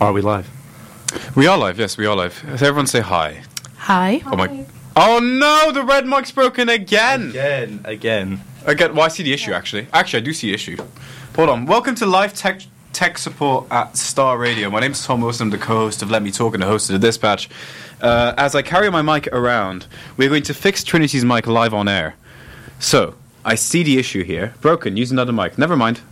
Are we live? We are live, yes, we are live. So everyone say hi. Hi. Oh my. Oh no, the red mic's broken again. Again, again. Again, well, I see the issue actually. Actually, I do see the issue. Hold on. Welcome to live tech tech support at Star Radio. My name's Tom Wilson. I'm the co-host of Let Me Talk and the host of the Dispatch. Uh, as I carry my mic around, we're going to fix Trinity's mic live on air. So I see the issue here. Broken. Use another mic. Never mind.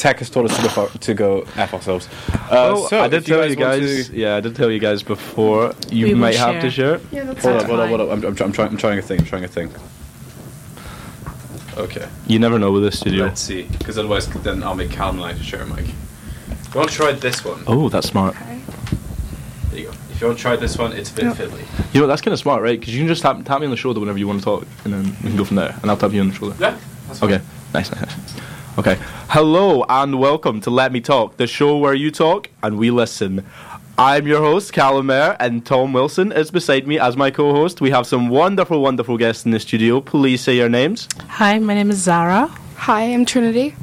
Tech has told us to go, to go f ourselves. Uh, oh, so I did if tell you want guys. to- Yeah, I did tell you guys before. You We might have to share. share. Yeah, that's Hold on, fine. hold on, hold on. I'm, I'm, I'm, trying, I'm trying a thing. I'm trying a thing. Okay. You never know with this studio. Let's see, because otherwise, then I'll make Callum and I to share a mic. If you want to try this one, Oh, that's smart. Okay. there you go. If you want to try this one, it's a bit Yep. fiddly. You know that's kind of smart, right? Because you can just tap, tap me on the shoulder whenever you want to talk, and then we can go from there. And I'll tap you on the shoulder. Yeah. That's fine. Okay. Nice. nice. Okay. Hello and welcome to Let Me Talk, the show where you talk and we listen. I'm your host, Callum Mayer, and Tom Wilson is beside me as my co-host. We have some wonderful, wonderful guests in the studio. Please say your names. Hi, my name is Zahra. Hi, I'm Trinity.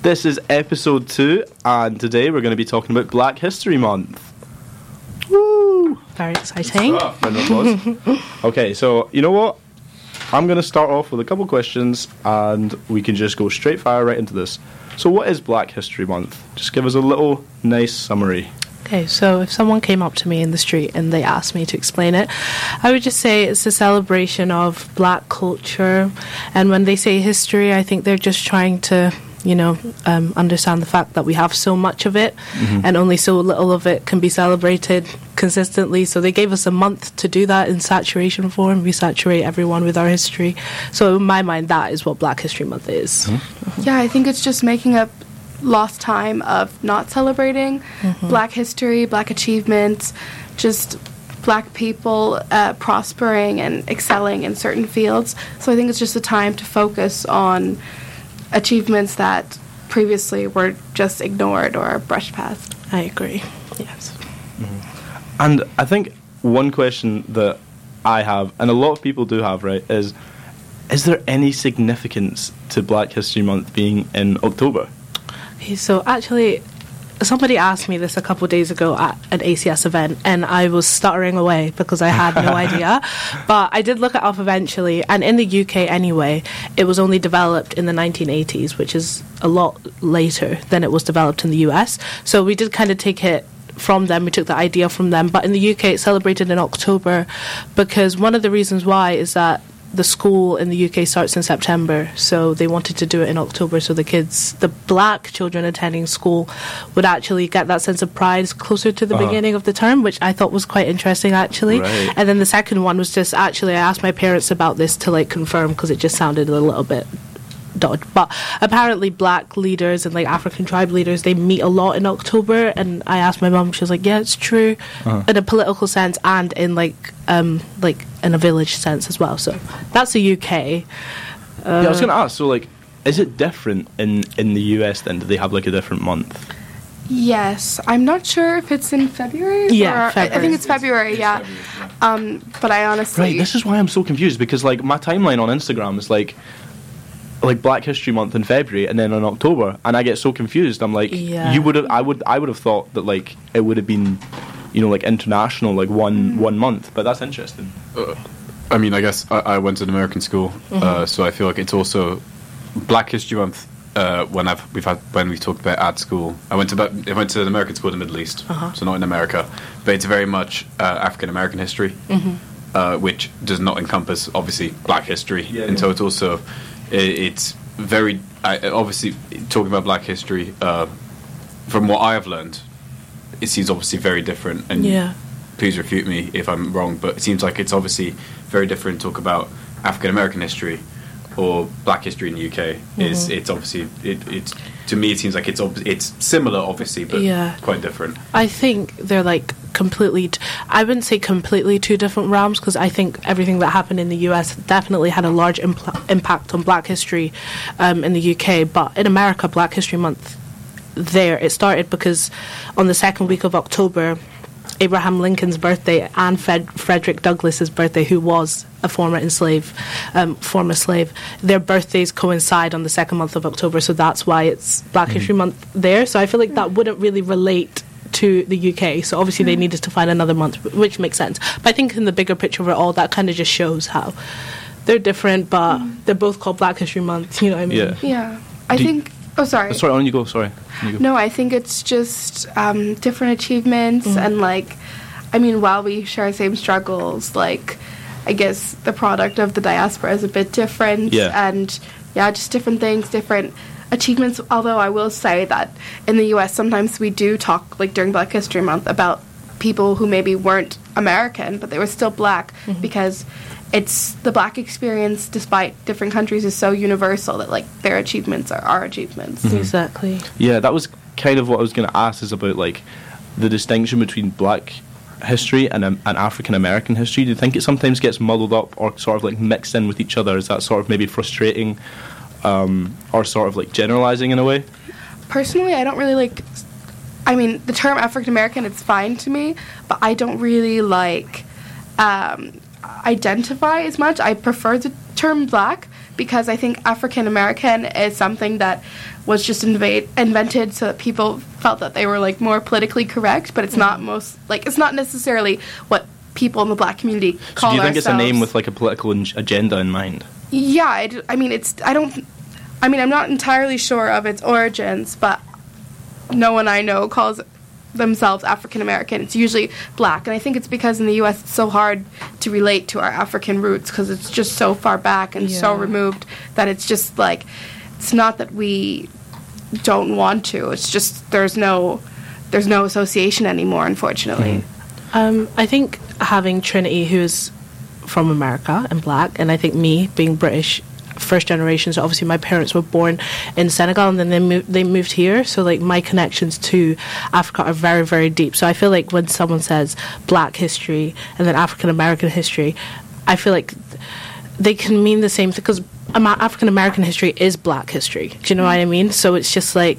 This is episode two, and today we're going to be talking about Black History Month. Woo! Very exciting. Stuff. Round of applause. okay, so you know what? I'm going to start off with a couple questions, and we can just go straight fire right into this. So, what is Black History Month? Just give us a little nice summary. Okay, so if someone came up to me in the street and they asked me to explain it, I would just say it's a celebration of black culture. And when they say history, I think they're just trying to, you know, um, understand the fact that we have so much of it and only so little of it can be celebrated consistently. So they gave us a month to do that in saturation form. We saturate everyone with our history. So in my mind, that is what Black History Month is. Yeah, I think it's just making up lost time of not celebrating black history, black achievements, just black people uh, prospering and excelling in certain fields. So I think it's just a time to focus on achievements that previously were just ignored or brushed past. I agree. Yes. Mm-hmm. And I think one question that I have, and a lot of people do have, right, is is there any significance to Black History Month being in October? Okay, so actually, somebody asked me this a couple of days ago at an ACS event, and I was stuttering away because I had no idea. But I did look it up eventually, and in the UK anyway, it was only developed in the 1980s, which is a lot later than it was developed in the US. So we did kind of take it from them. We took the idea from them. But in the UK, it's celebrated in October because one of the reasons why is that the school in the UK starts in September, so they wanted to do it in October so the kids, the black children attending school, would actually get that sense of pride closer to the Uh-huh. beginning of the term, which I thought was quite interesting actually. Right. And then the second one was just actually I asked my parents about this to like confirm because it just sounded a little bit dodge. But apparently, black leaders and like African tribe leaders they meet a lot in October. And I asked my mum, she was like, "Yeah, it's true," Uh-huh. in a political sense and in like um like in a village sense as well. So that's the UK. yeah, I was going to ask. So, like, is it different in in the US? Then do they have like a different month? Yes, I'm not sure if it's in February. Yeah, or- I- I February. think it's February. yeah, um, but I honestly Right. This is why I'm so confused because like my timeline on Instagram is like like Black History Month in February and then in October, and I get so confused. I'm like, Yeah. you would have, I would, I would have thought that like it would have been, you know, like international, like one one month. But that's interesting. I mean, I guess I, I went to an American school, uh, so I feel like it's also Black History Month. Uh, when I've we've had when we've talked about at school, I went to I went to an American school in the Middle East, Uh-huh. so not in America, but it's very much uh, African American history, uh, which does not encompass obviously Black history Yeah, in yeah. total. So i it's very I, obviously talking about Black history. Uh, from what I have learned, it seems obviously very different. And Yeah. please refute me if I'm wrong, but it seems like it's obviously very different to talk about African American history or Black history in the UK. Is Mm-hmm. it's obviously it, it's to me it seems like it's ob- it's similar obviously, but Yeah. quite different. I think they're like completely. T- I wouldn't say completely two different realms because I think everything that happened in the US definitely had a large impl- impact on Black history um, in the UK. But in America, Black History Month, there it started because on the second week of October, Abraham Lincoln's birthday and Fred- Frederick Douglass's birthday, who was a former enslaved, um, former slave, their birthdays coincide on the second month of October, so that's why it's Black History mm-hmm. Month there. So I feel like that wouldn't really relate to the UK, so obviously they mm-hmm. needed to find another month, which makes sense. But I think in the bigger picture of it all, that kind of just shows how they're different, but mm. they're both called Black History Month. You know what I mean? Yeah. Yeah. I Do think. Oh, sorry. Sorry, on you go. Sorry. You go. No, I think it's just um, different achievements Mm. and like, I mean, while we share the same struggles, like, I guess the product of the diaspora is a bit different. Yeah. And yeah, just different things, different achievements. Although I will say that in the U.S. sometimes we do talk like during Black History Month about people who maybe weren't American but they were still black because it's the black experience despite different countries is so universal that like their achievements are our achievements. Mm-hmm. Exactly. Yeah, that was kind of what I was going to ask is about like the distinction between black history and, um, and African American history. Do you think it sometimes gets muddled up or sort of like mixed in with each other? Is that sort of maybe frustrating um, or sort of like generalizing in a way? personally i don't really like i mean the term african american it's fine to me but i don't really like um, identify as much i prefer the term black because i think african american is something that was just invade, invented so that people felt that they were like more politically correct but it's mm-hmm. not most like it's not necessarily what people in the black community So do you think it's a name with like a political in- agenda in mind? Yeah, I, d- I mean, it's. I don't. I mean, I'm not entirely sure of its origins, but no one I know calls themselves African American. It's usually black, and I think it's because in the U.S. it's so hard to relate to our African roots because it's just so far back and so removed that it's just like it's not that we don't want to. It's just there's no there's no association anymore, unfortunately. Um, I think having Trinity, who is from America and black, and I think me being British, first generation. So obviously my parents were born in Senegal, and then they moved they moved here. So like my connections to Africa are very very deep. So I feel like when someone says Black history and then African American history, I feel like they can mean the same thing because Uh, African American history is Black history. Do you know what I mean? So it's just like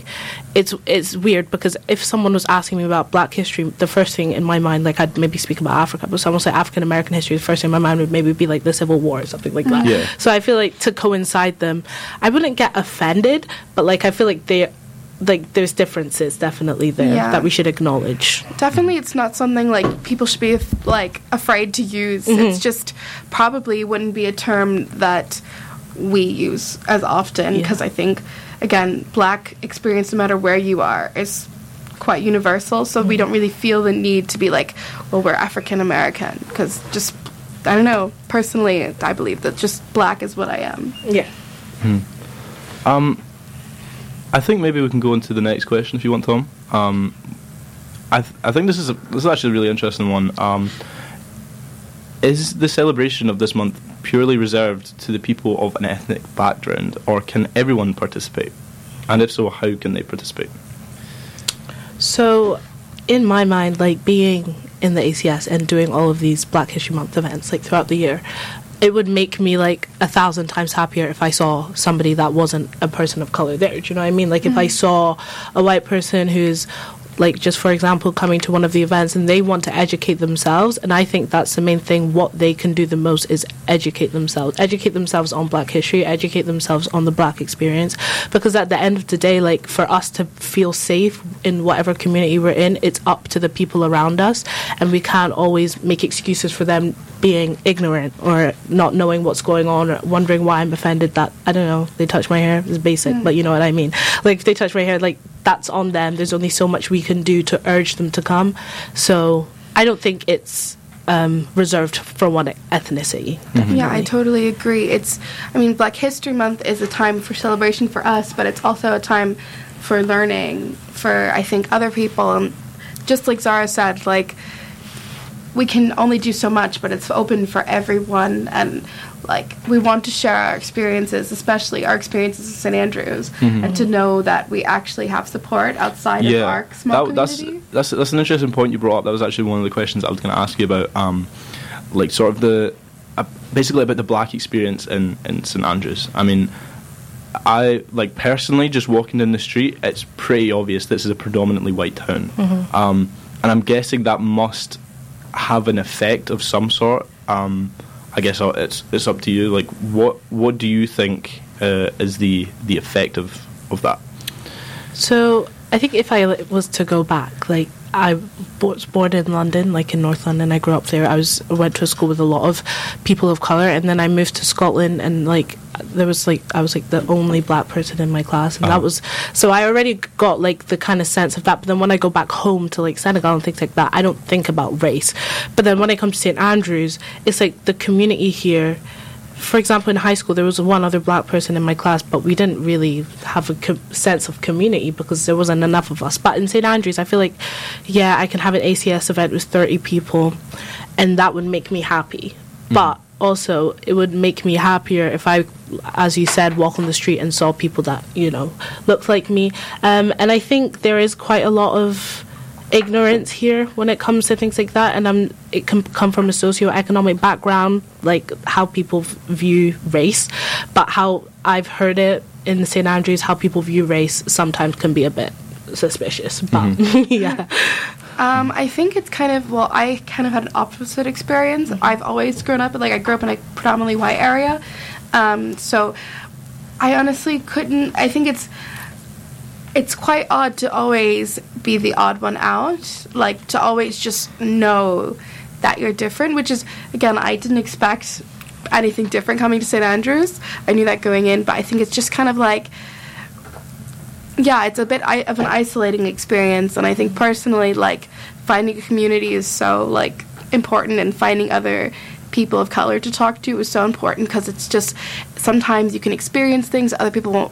it's it's weird because if someone was asking me about Black history, the first thing in my mind, like I'd maybe speak about Africa, but someone say African American history, the first thing in my mind would maybe be like the Civil War or something like that. Yeah. So I feel like to coincide them, I wouldn't get offended, but like I feel like they. Like there's differences definitely there Yeah. that we should acknowledge. Definitely, it's not something like people should be af- like afraid to use. Mm-hmm. It's just probably wouldn't be a term that we use as often Yeah. because I think, again, black experience, no matter where you are, is quite universal. So we don't really feel the need to be like, well, we're African American because just I don't know. Personally, I believe that just black is what I am. Yeah. Um, I think maybe we can go into the next question if you want, Tom. Um, I th- I think this is a, this is actually a really interesting one. Um, is the celebration of this month purely reserved to the people of an ethnic background, or can everyone participate? And if so, how can they participate? So, in my mind, like being in the ACS and doing all of these Black History Month events, like throughout the year, it would make me like a thousand times happier if I saw somebody that wasn't a person of color there. Do you know what I mean? Like if I mm. saw a white person who's like just for example coming to one of the events and they want to educate themselves and i think that's the main thing what they can do the most is educate themselves. Educate themselves on black history educate themselves on the black experience because at the end of the day like for us to feel safe in whatever community we're in it's up to the people around us and we can't always make excuses for them being ignorant or not knowing what's going on or wondering why i'm offended that i don't know they touch my hair it's basic hmm. but you know what i mean. Like if they touch my hair like that's on them there's only so much we can do to urge them to come so i don't think it's um, reserved for one ethnicity Yeah, I totally agree. It's, I mean, Black History Month is a time for celebration for us, but it's also a time for learning for, I think, other people. And just like Zahra said, like, we can only do so much, but it's open for everyone. And, like, we want to share our experiences, especially our experiences in St. Andrews, and to know that we actually have support outside of our small that, that's community. that's that's an interesting point you brought up. That was actually one of the questions I was going to ask you about. Um, like sort of the uh, basically about the black experience in in St Andrews. I mean. I like personally just walking down the street. It's pretty obvious this is a predominantly white town, um, and I'm guessing that must have an effect of some sort. Um, I guess it's it's up to you. Like, what what do you think uh, is the the effect of of that? So I think if I was to go back, like I was born in London, like in North London. I grew up there. I was went to a school with a lot of people of color, and then I moved to Scotland, and like there was like I was like the only black person in my class, and that oh. was so I already got like the kind of sense of that. But then when I go back home to like Senegal and things like that, I don't think about race. But then when I come to St Andrews, it's like the community here for example, in high school, there was one other black person in my class, but we didn't really have a co- sense of community because there wasn't enough of us. But in St. Andrews, I feel like, yeah, I can have an ACS event with 30 people, and that would make me happy. But also, it would make me happier if I, as you said, walk on the street and saw people that, you know, looked like me. Um, and I think there is quite a lot of ignorance here when it comes to things like that and I'm it can come from a socioeconomic background like how people view race but how I've heard it in St Andrews how people view race sometimes can be a bit suspicious but yeah Um, I think it's kind of well, I kind of had an opposite experience. I've always grown up like I grew up in a predominantly white area, um, so I honestly couldn't. I think it's it's quite odd to always be the odd one out, like to always just know that you're different. Which is again, I didn't expect anything different coming to St Andrews. I knew that going in, but I think it's just kind of like yeah, it's a bit of an isolating experience, and I think personally, like finding a community is so like important, and finding other people of color to talk to is so important because it's just sometimes you can experience things other people won't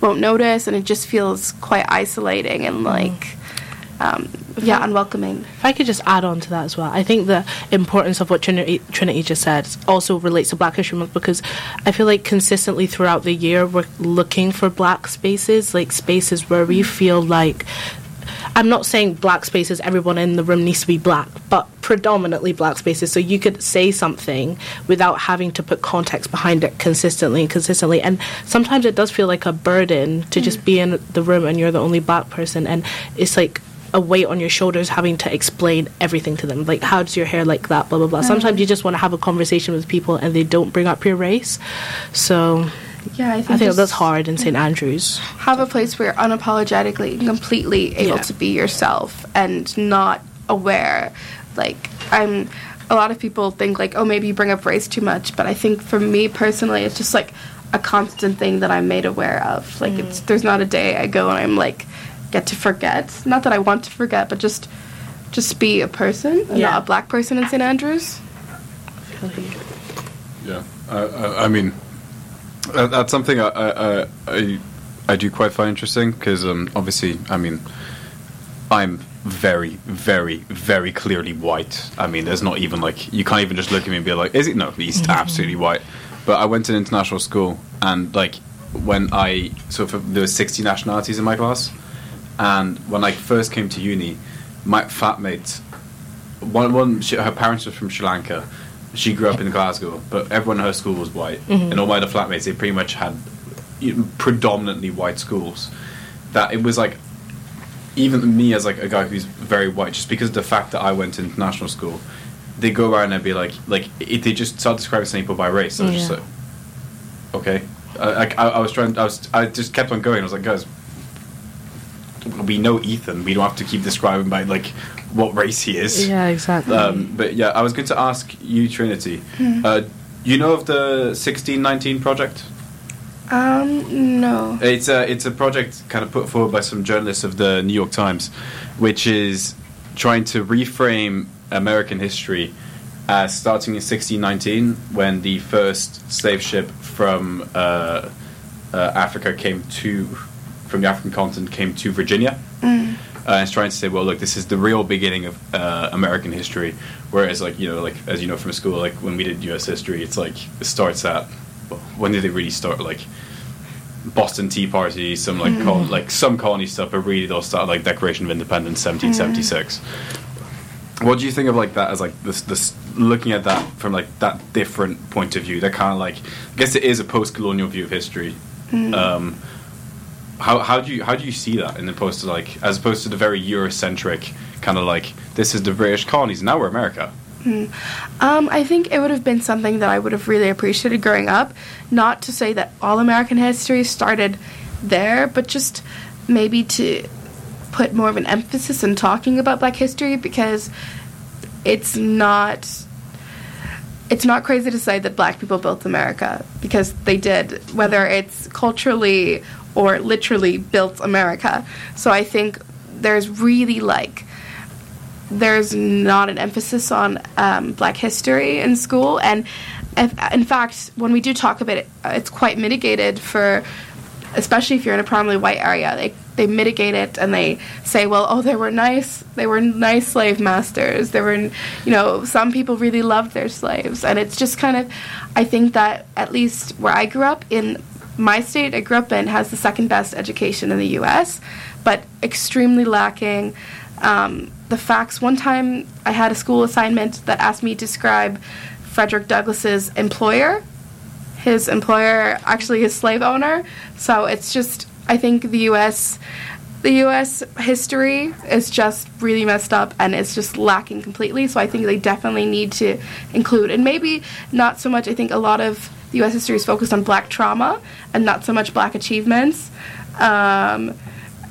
won't notice, and it just feels quite isolating and like um, yeah, unwelcoming. If I could just add on to that as well, I think the importance of what Trinity, Trinity just said also relates to Black History Month because I feel like consistently throughout the year we're looking for black spaces, like spaces where we feel like. I'm not saying black spaces, everyone in the room needs to be black, but predominantly black spaces. So you could say something without having to put context behind it consistently and consistently. And sometimes it does feel like a burden to just mm. be in the room and you're the only black person. And it's like a weight on your shoulders having to explain everything to them. Like, how does your hair like that? Blah, blah, blah. Sometimes mm. you just want to have a conversation with people and they don't bring up your race. So Yeah, I think, I think that's hard in St. Andrews. Have a place where you're unapologetically, completely able Yeah. to be yourself and not aware. Like I'm, a lot of people think like, oh, maybe you bring up race too much, but I think for me personally, it's just like a constant thing that I'm made aware of. Like it's there's not a day I go and I'm like get to forget. Not that I want to forget, but just just be a person, Yeah. not a black person in St. Andrews. Yeah, I, I, I mean, that's something I, I, I, I do quite find interesting because um, obviously, I mean, I'm very, very, very clearly white. I mean, there's not even like you can't even just look at me and be like, "Is it?" No, he's absolutely white. But I went to an international school, and like when I so for, there were 60 nationalities in my class, and when I first came to uni, my flatmates, one one she, her parents were from Sri Lanka. She grew up in Glasgow, but everyone in her school was white, mm-hmm. and all my other flatmates they pretty much had predominantly white schools. That it was like even me as like a guy who's very white, just because of the fact that I went to international school, they go around and be like like it, they just start describing some people by race. I was just like, okay, I, I, I was trying, I was I just kept on going. I was like, guys, we know Ethan. We don't have to keep describing by like what race he is. Yeah, exactly. Um, but yeah, I was going to ask you, Trinity. Uh, you know of the sixteen nineteen project? Um, no. It's a it's a project kind of put forward by some journalists of the New York Times, which is trying to reframe American history as starting in 1619 when the first slave ship from uh, uh, Africa came to from the African continent came to Virginia. Uh, and it's trying to say, well, look, this is the real beginning of uh, American history. Whereas, like you know, like as you know from school, like when we did U.S. history, it's like it starts at well, when did it really start? Like Boston Tea Party, some like mm. col- like some colony stuff, but really they'll start like Declaration of Independence, 1776. Mm. What do you think of like that as like this this looking at that from like that different point of view? That kind of like I guess it is a post-colonial view of history. Mm. Um, how how do you how do you see that in opposed to like as opposed to the very Eurocentric kind of like this is the British colonies now we're America. Um, I think it would have been something that I would have really appreciated growing up. Not to say that all American history started there, but just maybe to put more of an emphasis in talking about Black history because it's not it's not crazy to say that black people built America because they did, whether it's culturally or literally built America. So I think there's really like there's not an emphasis on um, black history in school. And if, in fact when we do talk about it it's quite mitigated for especially if you're in a primarily white area they they mitigate it and they say well oh they were nice they were nice slave masters. There were you know some people really loved their slaves. And it's just kind of i think that at least where i grew up in my state i grew up in has the second best education in the us but extremely lacking um, the facts one time i had a school assignment that asked me to describe frederick douglass's employer his employer actually his slave owner. So it's just I think the US the US history is just really messed up and it's just lacking completely. So I think they definitely need to include and maybe not so much I think a lot of the US history is focused on black trauma and not so much black achievements. Um,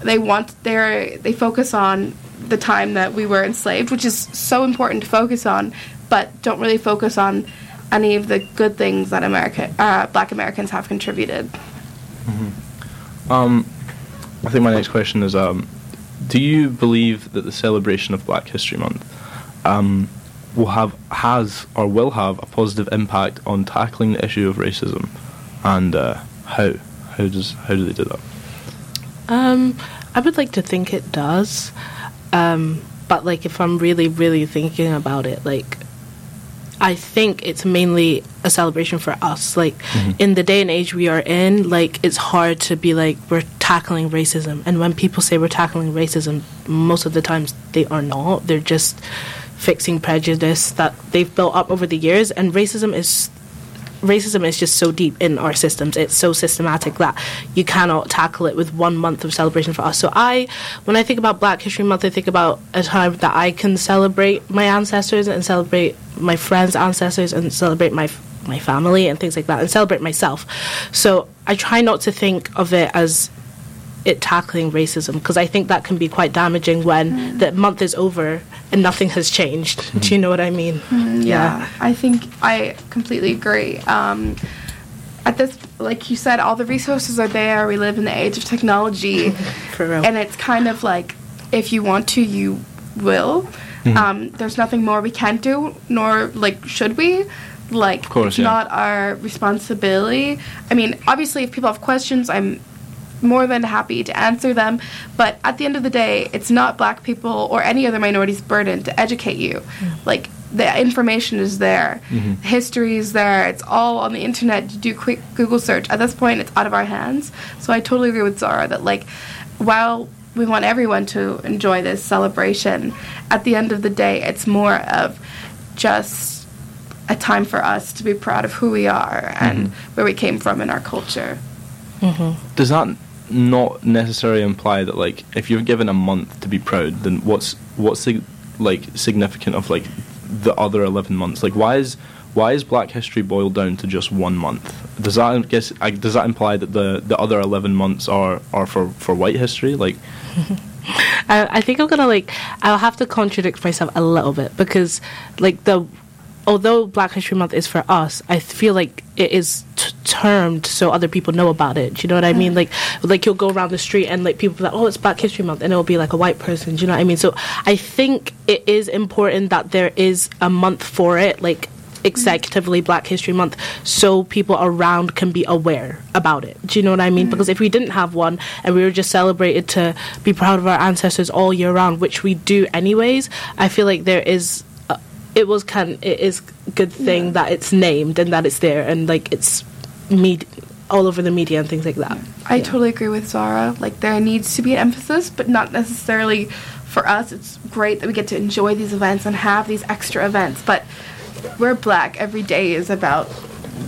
they want their they focus on the time that we were enslaved, which is so important to focus on, but don't really focus on any of the good things that America, uh, Black Americans have contributed. Um, I think my next question is: um, Do you believe that the celebration of Black History Month um, will have, has, or will have a positive impact on tackling the issue of racism, and uh, how? How does how do they do that? Um, I would like to think it does. Um, but like if I'm really, really thinking about it, like I think it's mainly a celebration for us. Like in the day and age we are in, like it's hard to be like we're tackling racism. And when people say we're tackling racism, most of the times they are not. They're just fixing prejudice that they've built up over the years. And racism is racism is just so deep in our systems. It's so systematic that you cannot tackle it with one month of celebration for us. So I, when I think about Black History Month, I think about a time that I can celebrate my ancestors and celebrate my friends' ancestors and celebrate my my family and things like that and celebrate myself. So I try not to think of it as it tackling racism because I think that can be quite damaging when the month is over and nothing has changed. Do you know what I mean? Yeah, I think I completely agree. Um, at this, like you said, all the resources are there. We live in the age of technology, For real. and it's kind of like if you want to, you will. Um, there's nothing more we can do, nor like should we. Like of course, it's yeah. not our responsibility. I mean, obviously, if people have questions, I'm more than happy to answer them. But at the end of the day, it's not black people or any other minority's burden to educate you. Mm-hmm. Like the information is there, mm-hmm. history is there. It's all on the internet. You do quick Google search. At this point, it's out of our hands. So I totally agree with Zahra that like while we want everyone to enjoy this celebration, at the end of the day, it's more of just a time for us to be proud of who we are and mm-hmm. where we came from in our culture. Does that not necessarily imply that like if you're given a month to be proud, then what's what's the like significant of like the other eleven months? Like why is why is Black History boiled down to just one month? Does that I guess I, does that imply that the, the other eleven months are, are for, for white history? Like I, I think I'm gonna like I'll have to contradict myself a little bit because like the although Black History Month is for us, I feel like it is t- termed so other people know about it. Do you know what I mean? Mm. Like like you'll go around the street and like people be like, oh, it's Black History Month, and it'll be like a white person. Do you know what I mean? So I think it is important that there is a month for it, like executively Black History Month so people around can be aware about it. Do you know what I mean? Mm. Because if we didn't have one and we were just celebrated to be proud of our ancestors all year round, which we do anyways, I feel like there is it was kind it is good thing that it's named and that it's there and like it's med- all over the media and things like that. I Yeah. totally agree with Zahra. Like there needs to be an emphasis, but not necessarily for us. It's great that we get to enjoy these events and have these extra events, but we're black. Every day is about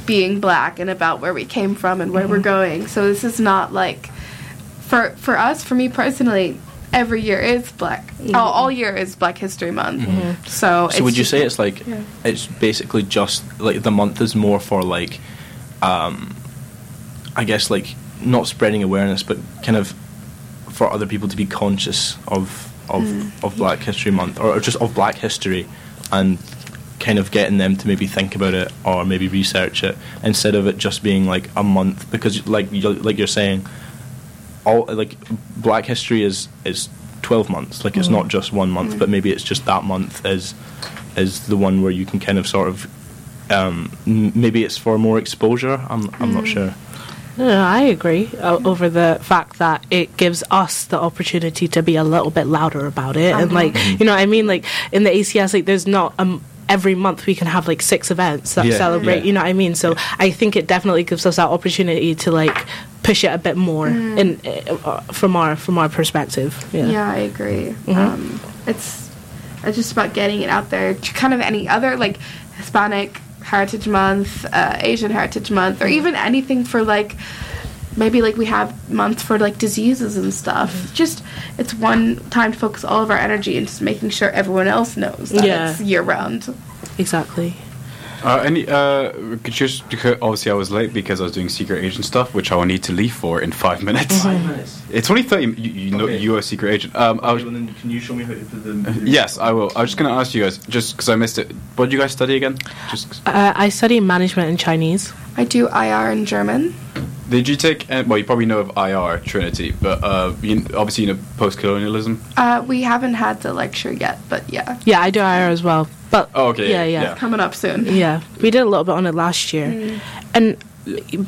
being black and about where we came from and where we're mm-hmm. going. So this is not like for for us, for me personally, every year is black. All, oh, all year is Black History Month. Mm-hmm. Mm-hmm. So so would you just- say it's like yeah. it's basically just like the month is more for like um I guess like not spreading awareness but kind of for other people to be conscious of of, mm. of Black History Month or, or just of Black history and kind of getting them to maybe think about it or maybe research it instead of it just being like a month because like you like you're saying all like black history is is 12 months. Like it's not just one month but maybe it's just that month is is the one where you can kind of sort of um, maybe it's for more exposure. I'm i'm not sure. No, no, I agree uh, over the fact that it gives us the opportunity to be a little bit louder about it, and like you know, what I mean, like in the ACS, like there's not um every month we can have like six events that Yeah, celebrate. yeah. You know what I mean? So I think it definitely gives us that opportunity to like push it a bit more in uh, from our from our perspective. Yeah. Yeah, I agree. Um, it's it's just about getting it out there. to Kind of any other like Hispanic Heritage Month, uh, Asian Heritage Month, or even anything for like maybe like we have months for like diseases and stuff. Just it's one time to focus all of our energy into making sure everyone else knows that Yeah. it's year round. Exactly. Uh, any, uh, could you just because obviously I was late because I was doing secret agent stuff, which I will need to leave for in five minutes. Five minutes It's only thirty. You, you know, Okay. you are a secret agent. Um, I was, then can you show me how to put the yes, I will. I was just gonna ask you guys, just because I missed it. What did you guys study again? Just 'cause- Uh, I study management in Chinese. I do IR in German. did you take? Uh, well, you probably know of IR Trinity, but uh, you, obviously you know post-colonialism. Uh, we haven't had the lecture yet, but yeah, Yeah, I do IR as well. But Oh, okay, yeah, yeah, yeah. yeah. coming up soon. Yeah, we did a little bit on it last year. And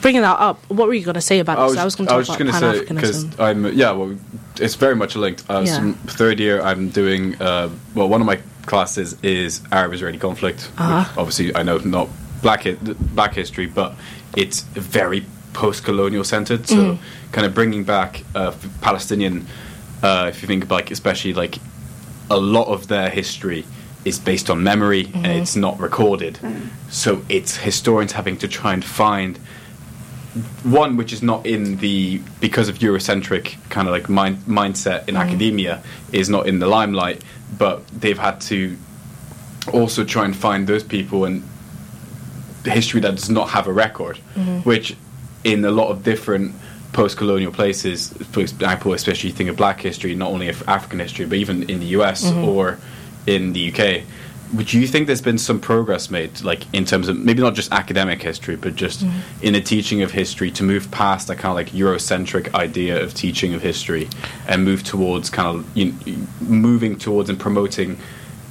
bringing that up, what were you going to say about I this? was, I was going to talk just about going to say because Pan-Africanism. I'm yeah well it's very much linked. Uh, Yeah. so third year I'm doing uh, well one of my classes is Arab Israeli conflict. Uh-huh. Which obviously I know not black hi- black history, but it's very post colonial centered. So Mm. kind of bringing back uh, Palestinian. Uh, if you think like especially like a lot of their history is based on memory and mm-hmm. it's not recorded. Mm. So it's historians having to try and find one which is not in the because of Eurocentric kind of like mind, mindset in mm-hmm. academia is not in the limelight, but they've had to also try and find those people and history that does not have a record, mm-hmm. which in a lot of different post-colonial places, for example, especially you think of Black history, not only of African history, but even in the US or in the UK. Would you think there's been some progress made, like in terms of maybe not just academic history, but just in the teaching of history to move past that kind of like Eurocentric idea of teaching of history and move towards kind of you moving towards and promoting,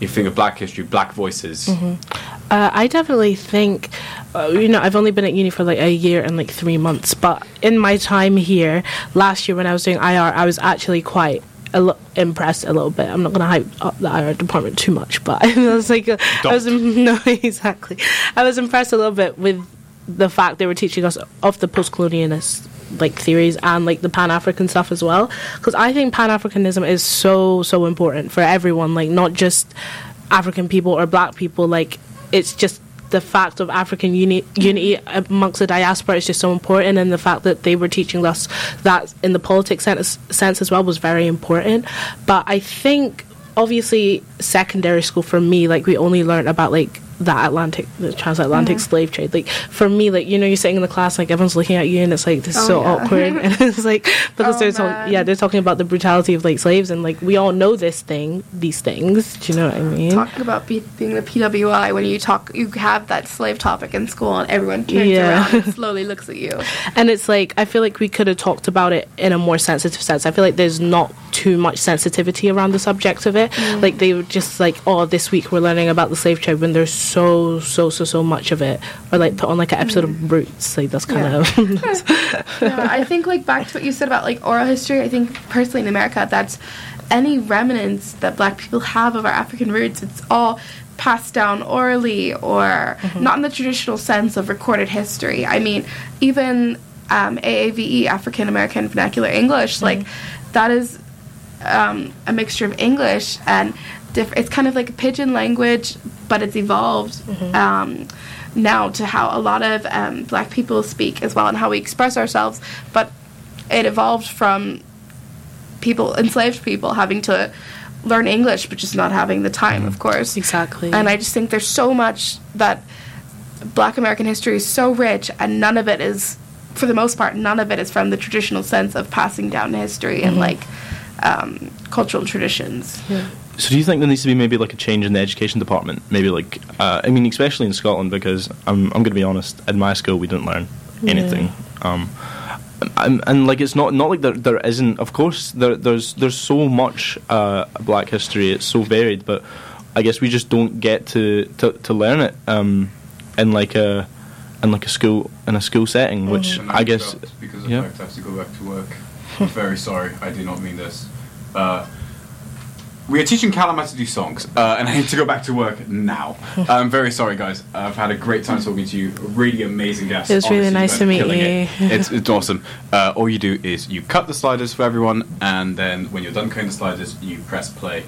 you think of Black history, Black voices. Uh, I definitely think, uh, you know, I've only been at uni for like a year and like three months, but in my time here, last year when I was doing IR, I was actually quite a lo- impressed a little bit. I'm not going to hype up the IR department too much, but I was like, uh, I was no exactly. I was impressed a little bit with the fact they were teaching us of the post-colonialist like theories and like the pan-african stuff as well because i think pan-africanism is so so important for everyone like not just african people or black people like it's just the fact of African uni- unity amongst the diaspora is just so important, and the fact that they were teaching us that in the politics sense, sense as well was very important. But I think, obviously, secondary school for me, like we only learned about like the Atlantic, the transatlantic mm-hmm. slave trade. Like for me, like you know, you're sitting in the class, like everyone's looking at you, and it's like this is Oh, so yeah. awkward, and it's like because Oh, they're talking, yeah, they're talking about the brutality of like slaves, and like we all know this thing, these things. Do you know what I mean? Talking about be- being the PWI when you talk, you have that slave topic in school, and everyone turns Yeah. around and slowly looks at you. And it's like I feel like we could have talked about it in a more sensitive sense. I feel like there's not too much sensitivity around the subject of it. Mm. Like they were just like, oh, this week we're learning about the slave trade when there's so so so so much of it, or like put on like an episode of Roots. Like that's kind Yeah. of yeah, I think like back to what you said about like oral history. I think personally in America, that's any remnants that Black people have of our African roots. It's all passed down orally or not in the traditional sense of recorded history. I mean, even um, AAVE, African American Vernacular English, like that is um, a mixture of English and diff- it's kind of like a pidgin language, but it's evolved um, now to how a lot of um, black people speak as well and how we express ourselves. But it evolved from people, enslaved people, having to learn English, but just not having the time, of course. exactly. And I just think there's so much that black American history is so rich, and none of it is, for the most part, none of it is from the traditional sense of passing down history and like um, cultural traditions. So do you think there needs to be maybe like a change in the education department? Maybe like uh, I mean, especially in Scotland, because I'm I'm going to be honest. At my school, we didn't learn anything. Um, and, and like it's not not like there there isn't. Of course, there there's there's so much uh, Black history. It's so varied, but I guess we just don't get to to, to learn it um, in like a in like a school in a school setting, which And I guess interrupts because yeah. fact I have to go back to work. I'm very sorry. I do not mean this. Uh, we are teaching Callum how to do songs, uh, and I need to go back to work now. I'm very sorry, guys. I've had a great time talking to you. Really amazing guest. It was really nice to meet you. it. It's, it's awesome. Uh, all you do is you cut the sliders for everyone, and then when you're done cutting the sliders, you press play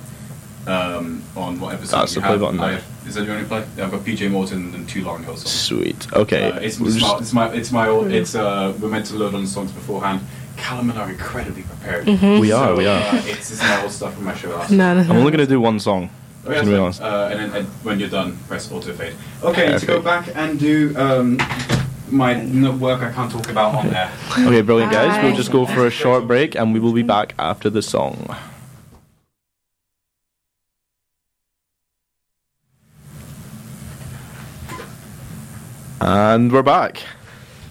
um, on whatever song That's you the play have. button I- there. is that your only play? I've got PJ Morton and two Lauryn Hill songs. sweet. Okay, Uh, it's, We'll it's, just- my, it's my it's my old, it's uh we're meant to load on the songs beforehand. Callum and I are incredibly prepared. We are, So, we are. Uh, it's, it's my old stuff from my show last. No, no, I'm no. only going to do one song. Oh, yeah, to be honest. uh, and then and when you're done, press auto fade. Okay, to go back and do um, my n- work I can't talk about on there. Okay, brilliant, guys. We'll just go for a short break and we will be back after the song. And we're back.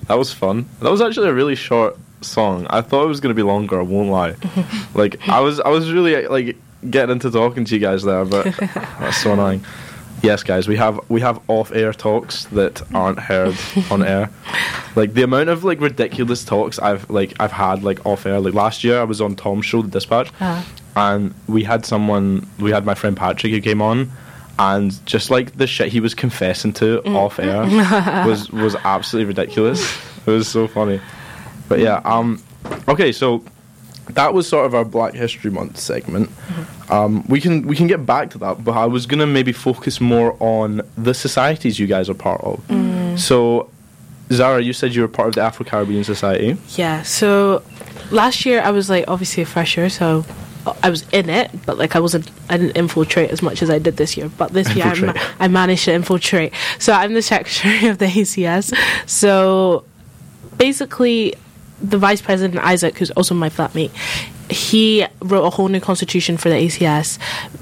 That was fun. That was actually a really short song. I thought it was going to be longer, I won't lie. like I was I was really like getting into talking to you guys there, but that's so annoying. Yes, guys, we have we have off-air talks that aren't heard on air. Like the amount of like ridiculous talks I've like I've had like off-air. Like last year, I was on Tom's show, The Dispatch, Ah. and we had someone. We had my friend Patrick who came on, and just like the shit he was confessing to off-air was was absolutely ridiculous. It was so funny. But yeah, um, okay, so that was sort of our Black History Month segment. Um, we can we can get back to that, but I was gonna maybe focus more on the societies you guys are part of. So, Zahra, you said you were part of the Afro Caribbean Society. Yeah, so last year I was like obviously a fresher, so I was in it, but like I wasn't, I didn't infiltrate as much as I did this year. But this year I, ma- I managed to infiltrate. So I'm the secretary of the ACS. So basically, the vice president Isaac, who's also my flatmate, he wrote a whole new constitution for the ACS,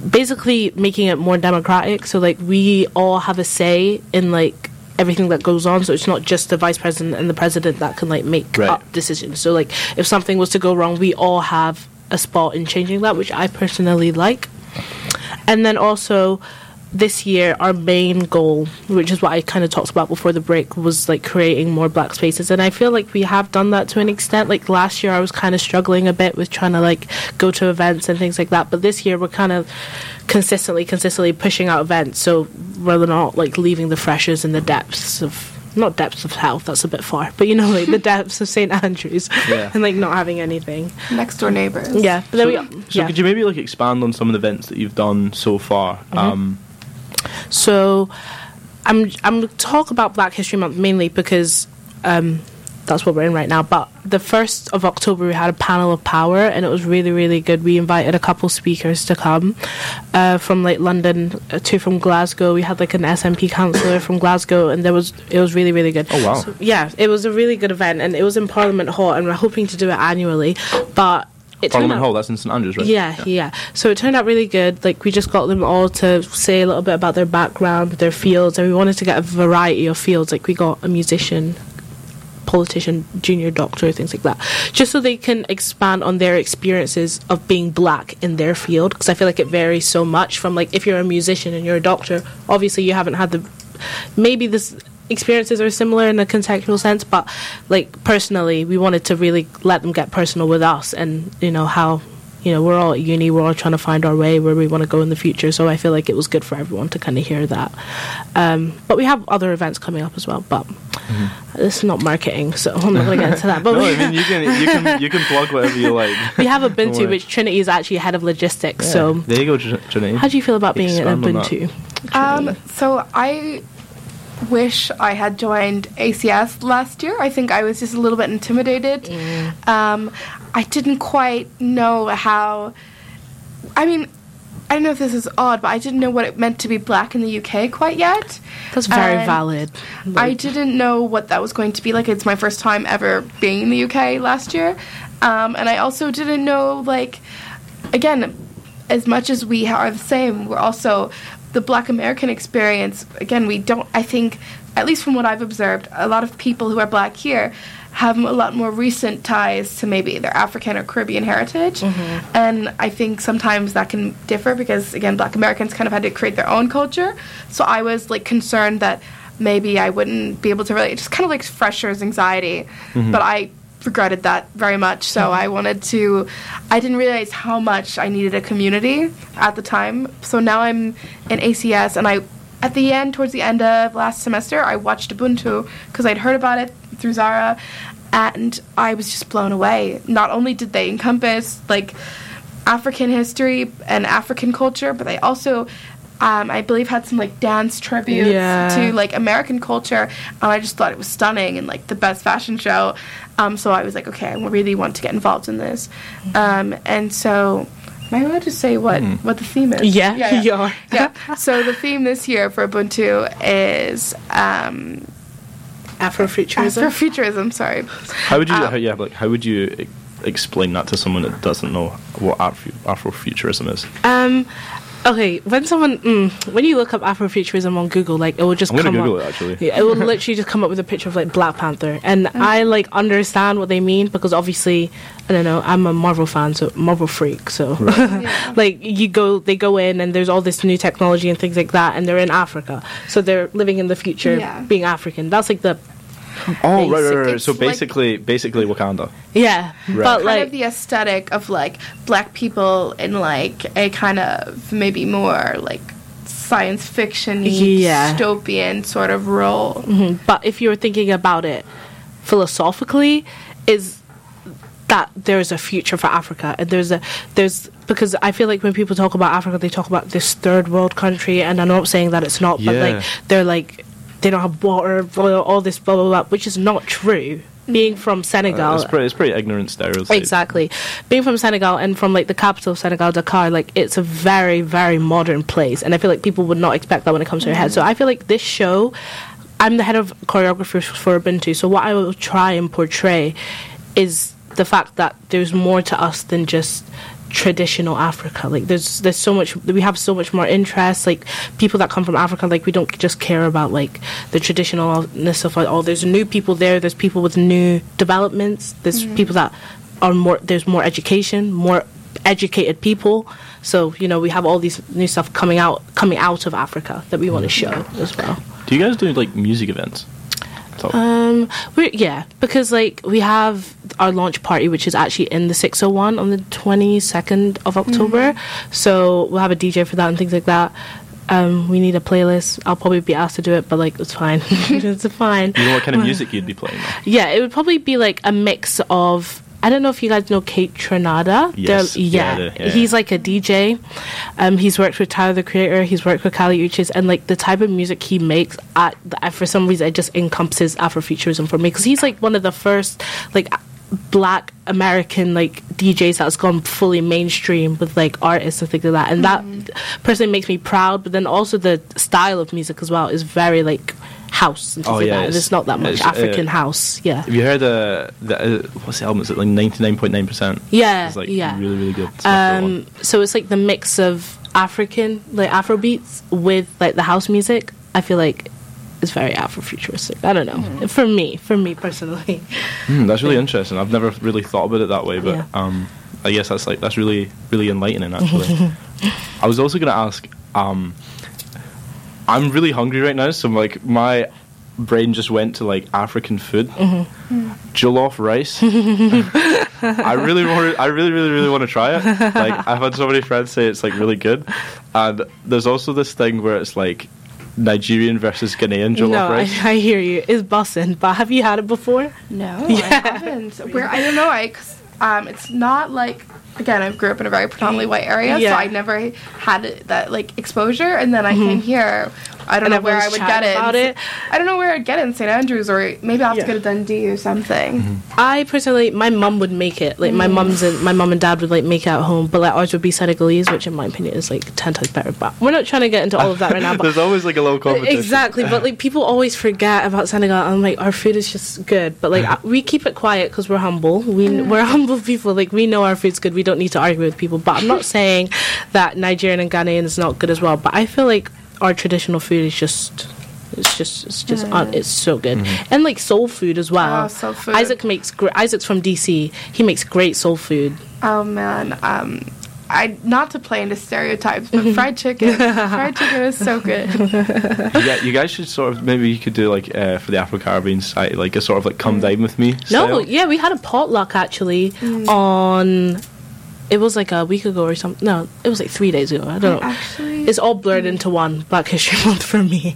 basically making it more democratic. So like we all have a say in like everything that goes on. So it's not just the vice president and the president that can like make Right. up decisions. So like if something was to go wrong, we all have a spot in changing that, which I personally like. And then also this year our main goal, which is what I kind of talked about before the break, was like creating more black spaces. And I feel like we have done that to an extent. Like last year I was kind of struggling a bit with trying to like go to events and things like that. But this year we're kind of consistently, consistently pushing out events. So we're not like leaving the freshers in the depths of not depths of hell, that's a bit far, but you know, like the depths of St. Andrews Yeah. and like not having anything. Next door neighbors. Yeah. But then we, So yeah. could you maybe like expand on some of the events that you've done so far? Um, So I'm I'm talk about Black History Month mainly because um, that's what we're in right now. But the first of October we had a panel of power and it was really really good. We invited a couple speakers to come uh, from like London, uh, two from Glasgow. We had like an SNP councillor from Glasgow, and there was it was really really good. Oh, wow. So, yeah, it was a really good event, and it was in Parliament Hall, and we're hoping to do it annually, but. It Parliament out- Hall, that's in St Andrews, right? yeah, yeah. So it turned out really good. Like we just got them all to say a little bit about their background, their fields, and we wanted to get a variety of fields. Like we got a musician, politician, junior doctor, things like that, just so they can expand on their experiences of being black in their field. Because I feel like it varies so much from like if you're a musician and you're a doctor, obviously you haven't had the maybe this experiences are similar in a contextual sense but like personally we wanted to really let them get personal with us and you know how you know we're all at uni we're all trying to find our way where we want to go in the future so i feel like it was good for everyone to kind of hear that um, but we have other events coming up as well but this is not marketing so i'm not going to get into that but No, I mean you can you can you can plug whatever you like. we have a Don't Ubuntu worry. which Trinity is actually head of logistics Yeah. so there you go, Tr- Trinity. how do you feel about being an Expand on. Ubuntu Um, so I wish I had joined ACS last year. I think I was just a little bit intimidated. Um, I didn't quite know how. I mean, I don't know if this is odd, but I didn't know what it meant to be black in the UK quite yet. that's very And valid I didn't know what that was going to be like. It's my first time ever being in the UK last year. Um, and I also didn't know, like, again, as much as we are the same, we're also the Black American experience. Again, we don't. I think, at least from what I've observed, a lot of people who are Black here have a lot more recent ties to maybe their African or Caribbean heritage, mm-hmm. and I think sometimes that can differ because again, Black Americans kind of had to create their own culture. So I was like concerned that maybe I wouldn't be able to relate. Just kind of like freshers anxiety, mm-hmm. but I regretted that very much. So mm-hmm. I wanted to. I didn't realize how much I needed a community at the time. So now I'm in ACS, and I. At the end, towards the end of last semester, I watched Ubuntu because I'd heard about it through Zahra, and I was just blown away. Not only did they encompass like African history and African culture, but they also, um, I believe, had some like dance tributes Yeah. to like American culture. And I just thought it was stunning and like the best fashion show. Um, so I was like, okay, I really want to get involved in this. Um, and so, am I allowed to say what what the theme is? Yeah, you are. yeah. So the theme this year for Ubuntu is um, Afrofuturism. Afrofuturism. Sorry. How would you? Um, how, yeah, like how would you e- explain that to someone that doesn't know what Afro, Afrofuturism is? Um, okay, when someone mm, when you look up Afrofuturism on Google, like it will just I'm gonna come Google up. it actually. Yeah, it will literally just come up with a picture of like Black Panther, and I like understand what they mean because obviously I don't know I'm a Marvel fan, so Marvel freak. So Yeah. like you go, they go in and there's all this new technology and things like that, and they're in Africa, so they're living in the future, Yeah. being African. That's like the Oh, right, right, right. It's So like- basically, basically Wakanda. yeah, Right. but kind like of the aesthetic of like black people in like a kind of maybe more like science fiction Yeah. dystopian sort of role. Mhm. But if you're thinking about it philosophically, is that there's a future for Africa and there's a there's because I feel like when people talk about Africa they talk about this third world country and I'm not saying that it's not but Yeah. like they're like they don't have water blah, blah, all this blah blah blah which is not true being from Senegal Uh, it's pretty, it's pretty ignorant stereotype. Exactly. Being from Senegal and from like the capital of Senegal, Dakar, like it's a very, very modern place. And I feel like people would not expect that when it comes to your head. So I feel like this show, I'm the head of choreography for Ubuntu. So what I will try and portray is the fact that there's more to us than just traditional Africa. Like there's there's so much we have so much more interest. Like people that come from Africa, like we don't just care about like the traditionalness of like oh there's new people there, there's people with new developments, there's mm-hmm. people that are more there's more education, more educated people. So, you know, we have all these new stuff coming out coming out of Africa that we want to mm-hmm. show as well. Do you guys do like music events? So, Um, we're, yeah, because like we have our launch party, which is actually in the 601 on the 22nd of October. So we'll have a DJ for that and things like that. Um, we need a playlist. I'll probably be asked to do it, but like it's fine. it's fine. you know what kind of music you'd be playing? Though? Yeah, it would probably be like a mix of. I don't know if you guys know Kaytranada. Yes, They're- yeah, yeah, yeah. he's like a DJ. Um, he's worked with Tyler the Creator. He's worked with Kali Uchis, and like the type of music he makes, at, for some reason, it just encompasses Afrofuturism for me because he's like one of the first like black American like DJs that's gone fully mainstream with like artists and things like that, and that personally makes me proud. But then also the style of music as well is very like house and things Oh, like yeah, that. It's- it's not that much it's, uh, African house. Yeah. Have you heard uh, the uh, what's the album? Is it like ninety nine point nine percent? Yeah, It's like yeah. really really good. It's my favorite one. Um, so it's like the mix of African like Afro beats with like the house music. I feel like it's very Afrofuturistic. I don't know. For me, for me personally. Hmm, that's really interesting. I've never really thought about it that way, but Yeah. um, I guess that's like that's really really enlightening. Actually, I was also gonna ask. Um, I'm really hungry right now, so like my brain just went to like African food, Mm-hmm. jollof rice. I really want. I really really really want to try it. Like I've had so many friends say it's like really good, and there's also this thing where it's like Nigerian versus Ghanaian jollof no, I, rice. I hear you. It's bussin', but have you had it before? No, Yeah. I haven't. Where I don't know. I 'cause, um, it's not like again. I grew up in a very predominantly white area, Yeah. so I never had that like exposure. And then I came mm-hmm. here. I don't Mm-hmm. And know where I would get it. about it. I don't know where I'd get it in St Andrews, or maybe I'll have Yeah. to go to Dundee or something. Mm-hmm. I personally, my mum would make it. Like my mm. mum's and my mum and dad would like make it at home, but like ours would be Senegalese, which in my opinion is like ten times better. But we're not trying to get into all of that right now. But There's always like a little competition. Exactly, but like people always forget about Senegal. I'm like, our food is just good, but like I- we keep it quiet because we're humble. We we're humble people. Like we know our food's good. We we don't need to argue with people. But I'm not saying that Nigerian and Ghanaian is not good as well. But I feel like our traditional food is just. It's just, it's just, un- it's so good, Mm-hmm. and like soul food as well. Oh, soul food. Isaac makes, gr- Isaac's from DC. He makes great soul food. Oh man, um, I not to play into stereotypes, Mm-hmm. but fried chicken. fried chicken is so good. yeah, you guys should sort of maybe you could do like uh, for the Afro Caribbean site, like a sort of like come Mm. dine with me. No, yeah, we had a potluck actually Mm. on. It was like a week ago or something. No, it was like three days ago. I don't know. Actually, It's all blurred into one Black History Month for me,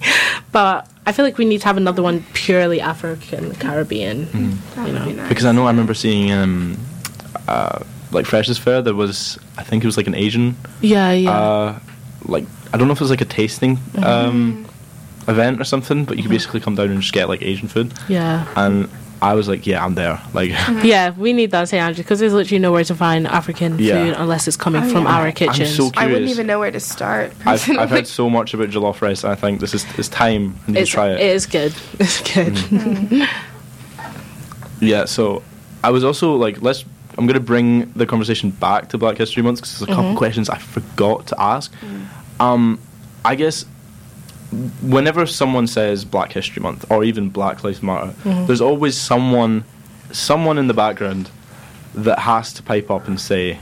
but I feel like we need to have another one purely African Caribbean. Mm-hmm. You know, be nice. because I know I remember seeing um, uh, like Freshers Fair. There was I think it was like an Asian yeah, yeah, uh, like I don't know if it was like a tasting um, event or something, but you could basically come down and just get like Asian food. yeah, And I was like, yeah, I'm there. Like, yeah. We need that, St. Andrew, because there's literally nowhere to find African Yeah. food unless it's coming Oh, from yeah. our I'm so I wouldn't even know where to start. I've, I've heard so much about jollof rice, and I think this is it's time I need it's, to try it. It is good. It's good. Mm. Yeah, so I was also like, let's. I'm going to bring the conversation back to Black History Month because there's a couple Mm-hmm. questions I forgot to ask. Um, I guess whenever someone says Black History Month or even Black Lives Matter, Mm-hmm. there's always someone, someone in the background that has to pipe up and say,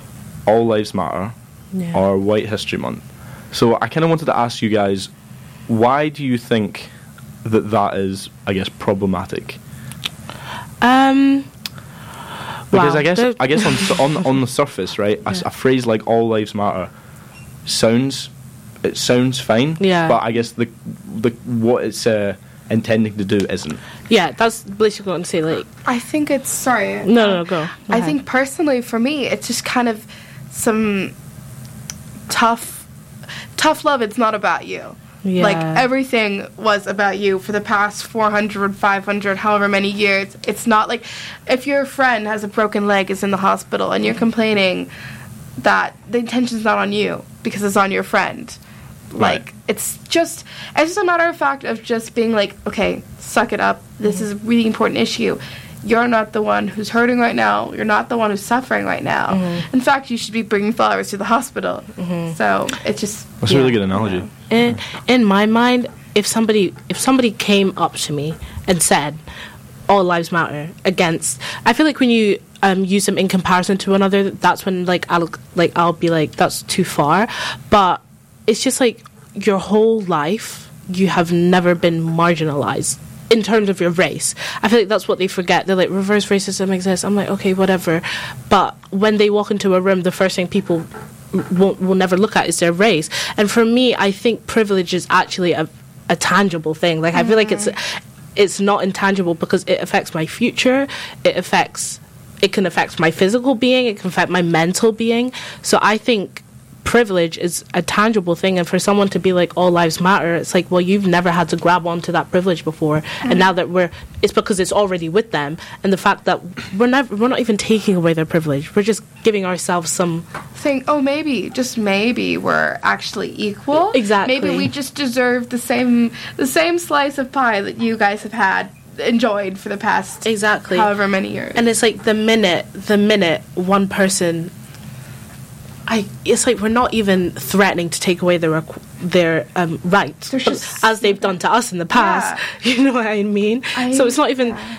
"All lives matter," Yeah. or White History Month. So I kind of wanted to ask you guys, why do you think that that is, I guess, problematic? Um. Because wow, I guess I guess on on on the surface, right, a, Yeah. a phrase like "all lives matter" sounds it sounds fine. Yeah. But I guess the the what it's uh, intending to do isn't. yeah, that's basically what I'm saying. Like, I think it's sorry. no, no, no go. Go I ahead. think personally for me, it's just kind of some tough, tough love. It's not about you. Yeah. Like everything was about you for the past 400, 500, however many years. It's not like if your friend has a broken leg, is in the hospital, and you're complaining that the intention's not on you because it's on your friend. Right. Like it's just it's just a matter of fact of just being like, okay, suck it up. This is a really important issue. You're not the one who's hurting right now. You're not the one who's suffering right now. In fact, you should be bringing flowers to the hospital. So it's just That's a really good analogy. in in my mind, if somebody if somebody came up to me and said, "All lives matter," against, I feel like when you um, use them in comparison to another, that's when like I'll like I'll be like, "That's too far," but it's just like your whole life you have never been marginalized in terms of your race. I feel like that's what they forget. They're like reverse racism exists. I'm like, okay, whatever. But when they walk into a room, the first thing people won't, will never look at is their race. And for me, I think privilege is actually a, a tangible thing. Like I feel like it's it's not intangible because it affects my future. It affects it can affect my physical being. It can affect my mental being. So I think privilege is a tangible thing and for someone to be like all lives matter it's like well you've never had to grab onto that privilege before and mm. now that we're it's because it's already with them and the fact that we're never we're not even taking away their privilege we're just giving ourselves some saying, oh, maybe, just maybe we're actually equal. Exactly. Maybe we just deserve the same the same slice of pie that you guys have had enjoyed for the past exactly however many years. and it's like the minute the minute one person I, it's like we're not even threatening to take away their their um, rights, There's but just- as they've done to us in the past. You know what I mean? I- so it's not even yeah.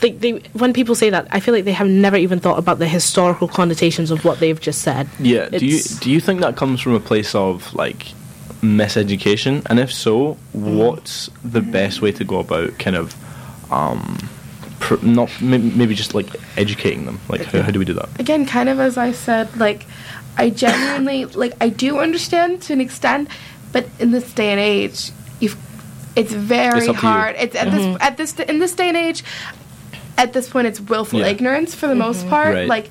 they, they. When people say that, I feel like they have never even thought about the historical connotations of what they've just said. Yeah. Do you do you think that comes from a place of like miseducation? And if so, what's the best way to go about kind of um, pr- not may- maybe just like educating them? Like how, how do we do that? again, kind of as I said, like I genuinely like I do understand to an extent, but in this day and age, you've it's very It's up to you. hard. It's at this mm-hmm. at this in this day and age, at this point, it's willful Yeah. ignorance for the most mm-hmm. part. Right. Like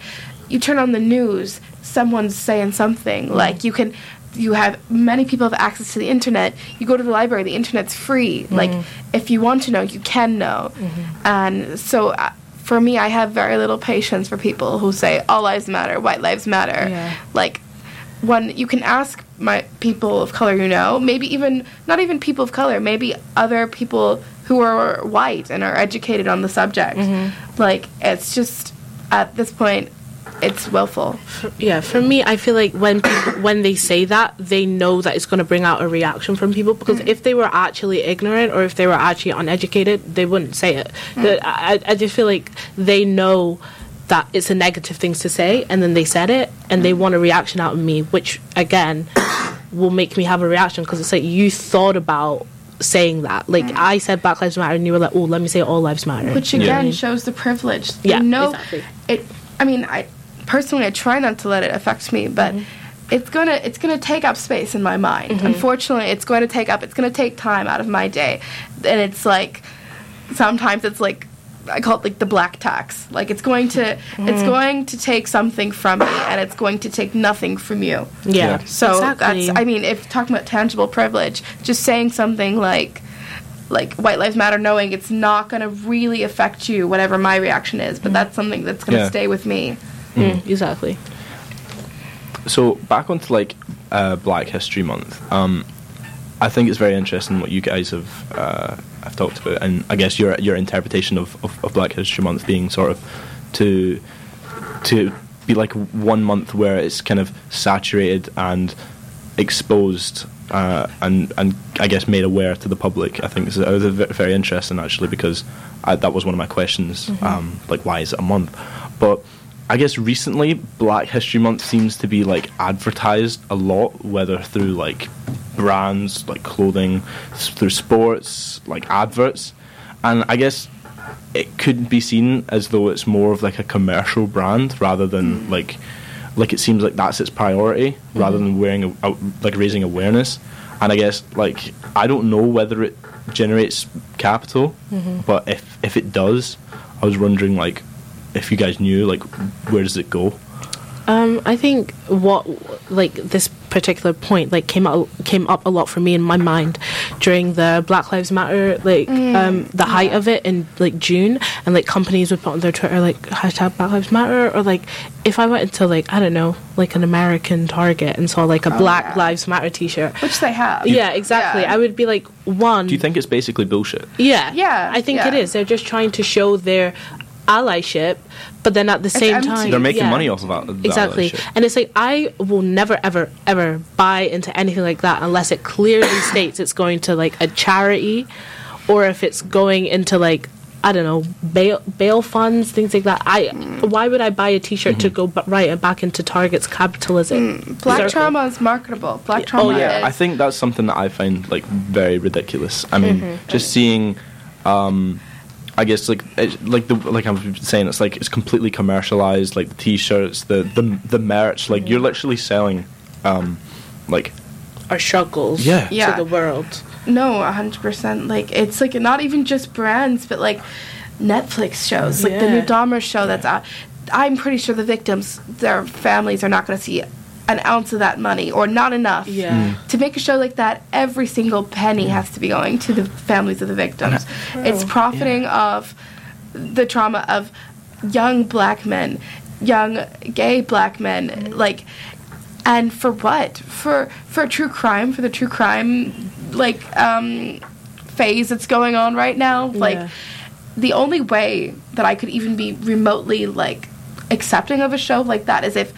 you turn on the news, someone's saying something. Mm-hmm. Like you can. You have many people have access to the internet. You go to the library, the internet's free. Like if you want to know, you can know. And so uh, for me, I have very little patience for people who say all lives matter, white lives matter. Yeah. Like when you can ask my people of color you know, maybe even not even people of color, maybe other people who are white and are educated on the subject. Mm-hmm. Like it's just at this point it's willful. Yeah, for me, I feel like when people, when they say that, they know that it's going to bring out a reaction from people. Because hmm. if they were actually ignorant or if they were actually uneducated, they wouldn't say it. Hmm. The- I, I just feel like they know that it's a negative thing to say, and then they said it, and they hmm. want a reaction out of me, which again will make me have a reaction because it's like you thought about saying that. Like I said, Black Lives Matter, and you were like, "Oh, let me say All Lives Matter." Which again shows the privilege. Yeah, you know, exactly. it. I mean, I personally I try not to let it affect me, but mm-hmm. it's gonna it's gonna take up space in my mind. Mm-hmm. Unfortunately, it's going to take up. It's going to take time out of my day, and it's like sometimes it's like. I call it like the black tax. Like it's going to, it's mm-hmm. going to take something from me, and it's going to take nothing from you. yeah. So exactly. that's I mean, if talking about tangible privilege, just saying something like like white lives matter knowing it's not going to really affect you whatever my reaction is, but that's something that's going to Yeah. stay with me. Mm, exactly. So back onto like uh, Black History Month. Um, I think it's very interesting what you guys have uh, have talked about, and I guess your your interpretation of, of, of Black History Month being sort of to to be like one month where it's kind of saturated and exposed uh, and and I guess made aware to the public. I think is uh, ve- very interesting actually because I, that was one of my questions. Um, like, why is it a month? But I guess recently Black History Month seems to be like advertised a lot, whether through like brands like clothing, through sports, like adverts, and I guess it could be seen as though it's more of like a commercial brand rather than mm. like like it seems like that's its priority mm-hmm. rather than wearing a, a, like raising awareness. And i guess like i don't know whether it generates capital mm-hmm. but if if it does i was wondering like if you guys knew like where does it go Um, I think what like this particular point like came out came up a lot for me in my mind during the Black Lives Matter like um, the height of it in like June and like companies would put on their Twitter like hashtag Black Lives Matter or like if I went into like I don't know like an American Target and saw like a Black yeah. Lives Matter T-shirt. Which they have. Yeah, exactly. Yeah. I would be like one. do you think it's basically bullshit Yeah, Yeah, I think yeah. it is. They're just trying to show their allyship, but then at the same empty. time they're making yeah. money off of that that exactly shit. and it's like i will never ever ever buy into anything like that unless it clearly states it's going to like a charity or if it's going into like i don't know bail bail funds things like that i why would i buy a t-shirt to go b- right it back into target's capitalism Black Circle. trauma is marketable. Black trauma Oh, yeah. is I think that's something that I find like very ridiculous. I mean, Mm-hmm. just seeing, um, I guess like it, like the like I'm saying, it's like it's completely commercialized. Like the t-shirts, the the the merch. Like you're literally selling, um, like our struggles Yeah. to Yeah. the world no, hundred percent. Like it's like not even just brands, but like Netflix shows, like the new Yeah. Dahmer show that's out. I'm pretty sure the victims, their families are not going to see an ounce of that money or not enough. Yeah. To make a show like that, every single penny has to be going to the families of the victims. It's profiting of the trauma of young black men, young gay black men, like and for what? For for true crime, for the true crime like um phase that's going on right now. Like the only way that I could even be remotely like accepting of a show like that is if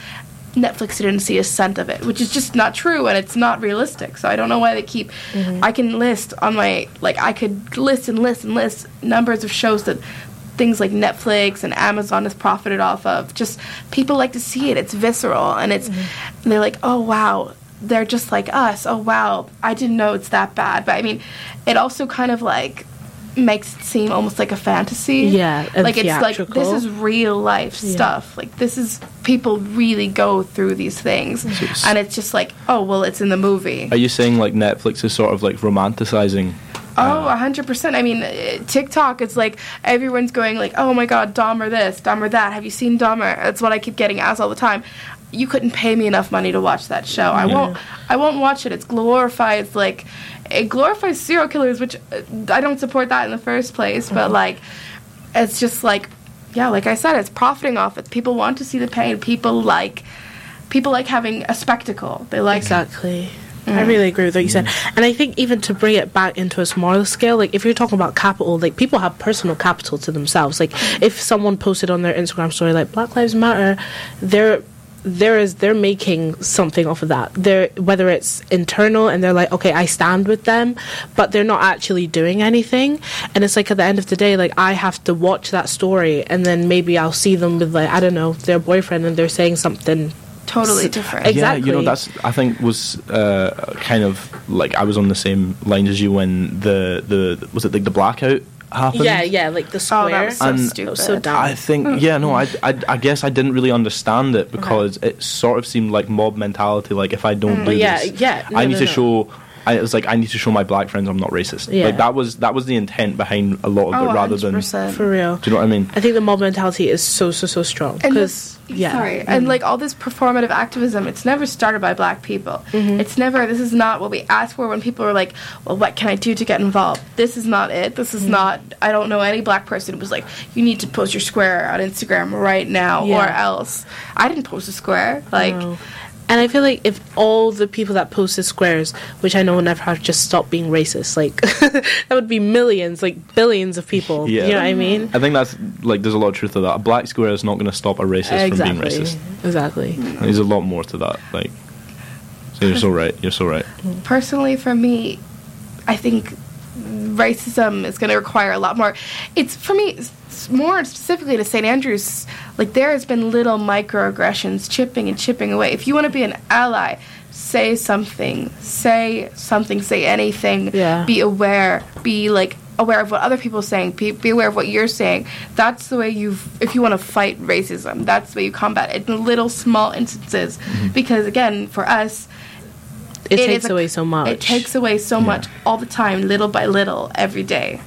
Netflix didn't see a cent of it, which is just not true and it's not realistic. So I don't know why they keep. Mm-hmm. I can list on my like I could list and list and list numbers of shows that things like Netflix and Amazon has profited off of. Just people like to see it. It's visceral and it's mm-hmm. and they're like, oh wow, they're just like us. Oh wow, I didn't know it's that bad. But I mean, it also kind of like makes it seem almost like a fantasy. Yeah, and like it's like this is real life Yeah. stuff. Like this is people really go through these things, it's- and it's just like, oh well, it's in the movie. Are you saying like Netflix is sort of like romanticizing? Oh, a hundred percent. I mean, uh, TikTok. It's like everyone's going like, "Oh my God, Dahmer this, Dahmer that." Have you seen Dahmer? That's what I keep getting asked all the time. You couldn't pay me enough money to watch that show. I won't. I won't watch it. It's glorifies like it glorifies serial killers, which uh, I don't support that in the first place. But uh-huh. like, it's just like, yeah, like I said, it's profiting off it. People want to see the pain. People like, people like having a spectacle. They like exactly I mm. really agree with what you said. Mm. And I think even to bring it back into a smaller scale, like if you're talking about capital, like people have personal capital to themselves. Like mm. if someone posted on their Instagram story like Black Lives Matter, they're there is they're making something off of that. They're whether it's internal and they're like, okay, I stand with them, but they're not actually doing anything. And it's like at the end of the day, like I have to watch that story and then maybe I'll see them with like I don't know their boyfriend and they're saying something Totally different. ex- Yeah, you know that's I think was uh, kind of like I was on the same lines as you when the the was it like the blackout happened. Yeah, yeah, like the square. Oh, that was so And- stupid. That was so dumb. I think yeah no I, I I guess I didn't really understand it because it sort of seemed like mob mentality like if I don't do Mm. Yeah, this yeah, no, I need no, to no. show I, it was like I need to show my black friends I'm not racist Yeah. like that was that was the intent behind a lot of oh, it rather than 100%. For real. do you know what I mean I think the mob mentality is so so so strong And because this- yeah, sorry, and like all this performative activism, it's never started by black people. Mm-hmm. It's never. This is not what we ask for when people are like, "Well, what can I do to get involved?" This is not it. This is Mm-hmm. not. I don't know any black person who was like, "You need to post your square on Instagram right now, Yeah. or else." I didn't post a square. Like, No. And I feel like if all the people that posted squares, which I know will never have, just stopped being racist, like that would be millions, like billions of people. Yeah. You know what I mean? I think that's like there's a lot of truth to that a black square is not going to stop a racist from being racist Exactly. there's a lot more to that like so you're so right you're so right personally for me i think racism is going to require a lot more. It's for me more specifically to st andrews like there has been little microaggressions chipping and chipping away. If you want to be an ally say something. Say something say anything. Yeah. be aware. Be like aware of what other people are saying. Be, be aware of what you're saying. That's the way you if you want to fight racism that's the way you combat it in little small instances. Mm-hmm. Because again for us It, it takes is a- away so much. it takes away so much all the time, little by little, every day.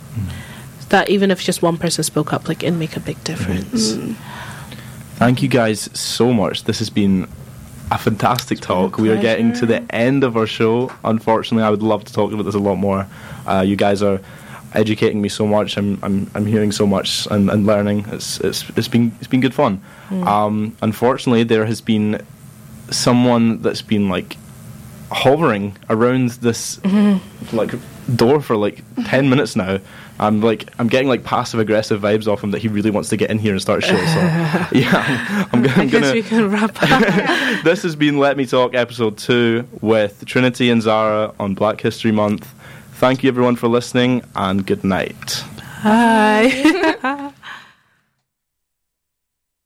that even if just one person spoke up, like it'd make a big difference. Thank you guys so much. This has been a fantastic talk. We are getting to the end of our show. Unfortunately, I would love to talk about this a lot more. Uh, you guys are educating me so much. I'm I'm, I'm hearing so much and, and learning. It's, it's it's been it's been good fun. Um, unfortunately, there has been someone that's been like hovering around this mm-hmm. like door for like 10 minutes now i'm like i'm getting like passive aggressive vibes off him that he really wants to get in here and start a show so yeah i'm, I'm, gonna- I I'm guess gonna we can wrap up. this has been let me talk episode 2 with trinity and zahra on black history month thank you everyone for listening and good night Bye.